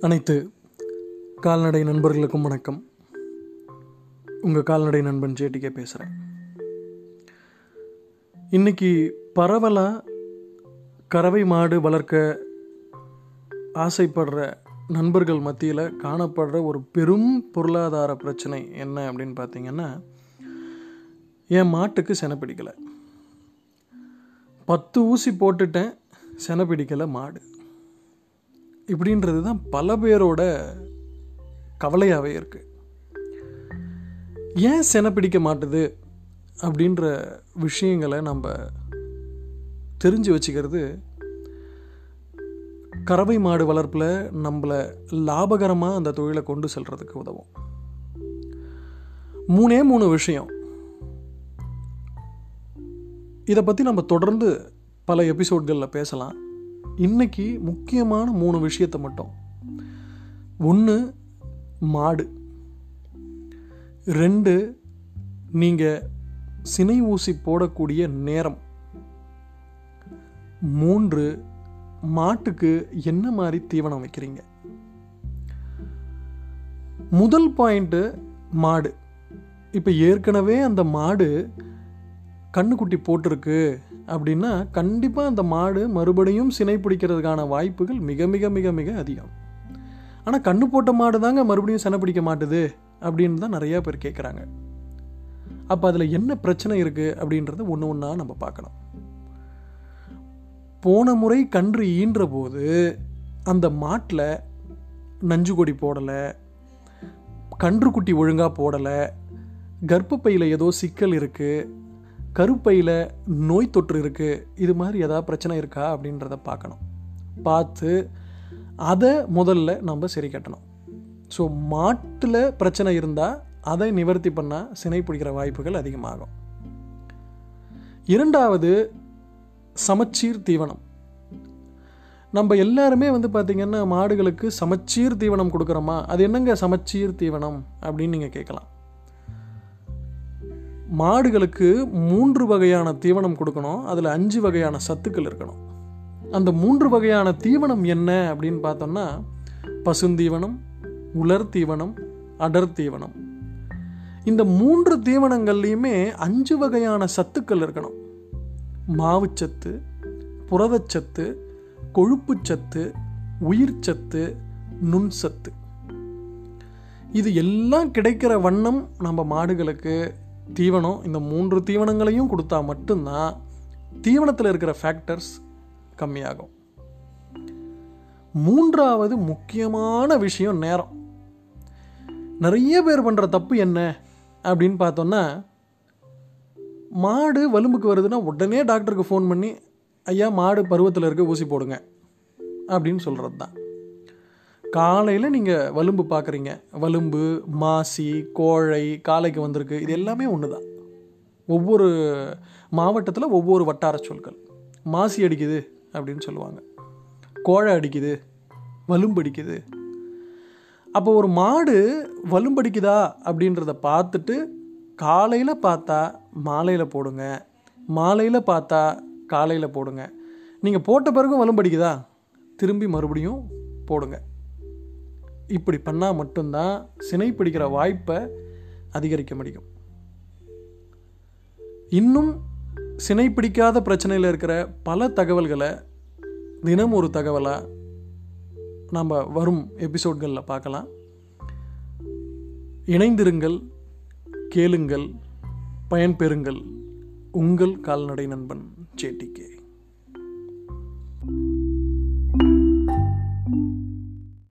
அனைத்து கால்நடை நண்பர்களுக்கும் வணக்கம். உங்கள் கால்நடை நண்பன் ஜேடிகே பேசுகிறேன் இன்னைக்கு பரவலாக கறவை மாடு வளர்க்க ஆசைப்படுற நண்பர்கள் மத்தியில் காணப்படுற ஒரு பெரும் பொருளாதார பிரச்சனை என்ன அப்படின்னு பார்த்தீங்கன்னா என் மாட்டுக்கு செனை பிடிக்கலை. பத்து ஊசி போட்டுட்டேன் செனை பிடிக்கலை மாடு. இப்படின்றது தான் பல பேரோட கவலையாகவே இருக்குது ஏன் செனை பிடிக்க மாட்டுது அப்படின்ற விஷயங்களை நம்ம தெரிஞ்சு வச்சுக்கிறது கறவை மாடு வளர்ப்பில் நம்மளை லாபகரமாக அந்த தொழிலை கொண்டு செல்கிறதுக்கு உதவும். மூணே மூணு விஷயம். இதை பற்றி நம்ம தொடர்ந்து பல எபிசோட்களில் பேசலாம். இன்னைக்கு முக்கியமான மூணு விஷயத்தை மட்டும். ஒன்று மாடு. ரெண்டு நீங்கள் சினை ஊசி போடக்கூடிய நேரம். மூன்று மாட்டுக்கு என்ன மாதிரி தீவனம் வைக்கிறீங்க? முதல் பாயிண்ட்டு மாடு. இப்போ ஏற்கனவே அந்த மாடு கண்ணுக்குட்டி போட்டிருக்கு. அப்படின்னா கண்டிப்பாக அந்த மாடு மறுபடியும் சினை பிடிக்கிறதுக்கான வாய்ப்புகள் மிக மிக மிக மிக அதிகம். ஆனால் கண்ணு போட்ட மாடு தாங்க மறுபடியும் சினை பிடிக்க மாட்டுது அப்படின்னு தான் நிறையா பேர் கேட்குறாங்க அப்போ அதில் என்ன பிரச்சனை இருக்குது அப்படின்றத ஒன்று ஒன்றா நம்ம பார்க்கணும். போன முறை கன்று ஈன்ற போது அந்த மாட்டில் நஞ்சு கொடி போடலை கன்றுக்குட்டி ஒழுங்காக போடலை கர்ப்பப்பையில் ஏதோ சிக்கல் இருக்குது கருப்பையில் நோய் தொற்று இருக்குது இது மாதிரி ஏதாவது பிரச்சனை இருக்கா அப்படின்றத பார்க்கணும். பார்த்து அதை முதல்ல நம்ம சரி கட்டணும். ஸோ மாட்டில் பிரச்சனை இருந்தால் அதை நிவர்த்தி பண்ணால் சினை பிடிக்கிற வாய்ப்புகள் அதிகமாகும். இரண்டாவது சமச்சீர் தீவனம். நம்ம எல்லாருமே வந்து பார்த்திங்கன்னா மாடுகளுக்கு சமச்சீர் தீவனம் கொடுக்குறோமா? அது என்னங்க சமச்சீர் தீவனம் அப்படின்னு நீங்கள் கேட்கலாம். மாடுகளுக்கு மூன்று வகையான தீவனம் கொடுக்கணும். அதில் அஞ்சு வகையான சத்துக்கள் இருக்கணும். அந்த மூன்று வகையான தீவனம் என்ன அப்படின்னு பார்த்தோம்னா பசுந்தீவனம் உலர் தீவனம் அடர் தீவனம். இந்த மூன்று தீவனங்கள்லையுமே அஞ்சு வகையான சத்துக்கள் இருக்கணும். மாவுச்சத்து புரதச்சத்து கொழுப்புச்சத்து உயிர்ச்சத்து நுண்சத்து இது எல்லாம் கிடைக்கிற வண்ணம் நம்ம மாடுகளுக்கு தீவனம் இந்த மூன்று தீவனங்களையும் கொடுத்தா மட்டும்தான் தீவனத்தில் இருக்கிற ஃபேக்டர்ஸ் கம்மியாகும். மூன்றாவது முக்கியமான விஷயம் நேரம். நிறைய பேர் பண்ணுற தப்பு என்ன அப்படின்னு பார்த்தோன்னா மாடு வலும்புக்கு வருதுன்னா உடனே டாக்டருக்கு ஃபோன் பண்ணி ஐயா மாடு பருவத்தில் இருக்க ஊசி போடுங்க அப்படின்னு சொல்கிறது தான் காலையில் நீங்கள் வலும்பு பார்க்குறீங்க வலும்பு மாசி கோழை காலைக்கு வந்திருக்கு. இது எல்லாமே ஒன்று தான் ஒவ்வொரு மாவட்டத்தில் ஒவ்வொரு வட்டார சொற்கள். மாசி அடிக்குது அப்படின்னு சொல்லுவாங்க. கோழை அடிக்குது வலும்பு அடிக்குது. அப்போ ஒரு மாடு வலும்படிக்குதா அப்படின்றத பார்த்துட்டு காலையில் பார்த்தா மாலையில் போடுங்க. மாலையில் பார்த்தா காலையில் போடுங்க. நீங்கள் போட்ட பிறகும் வலும்படிக்குதா திரும்பி மறுபடியும் போடுங்க. இப்படி பண்ணால் மட்டும்தான் சினை பிடிக்கிற வாய்ப்பை அதிகரிக்க முடியும். இன்னும் சினை பிடிக்காத பிரச்சனையில் இருக்கிற பல தகவல்களை தினம் ஒரு தகவலாக நம்ம வரும் எபிசோட்களில் பார்க்கலாம். இணைந்திருங்கள் கேளுங்கள் பயன்பெறுங்கள். உங்கள் கால்நடை நண்பன் ஜேடிகே.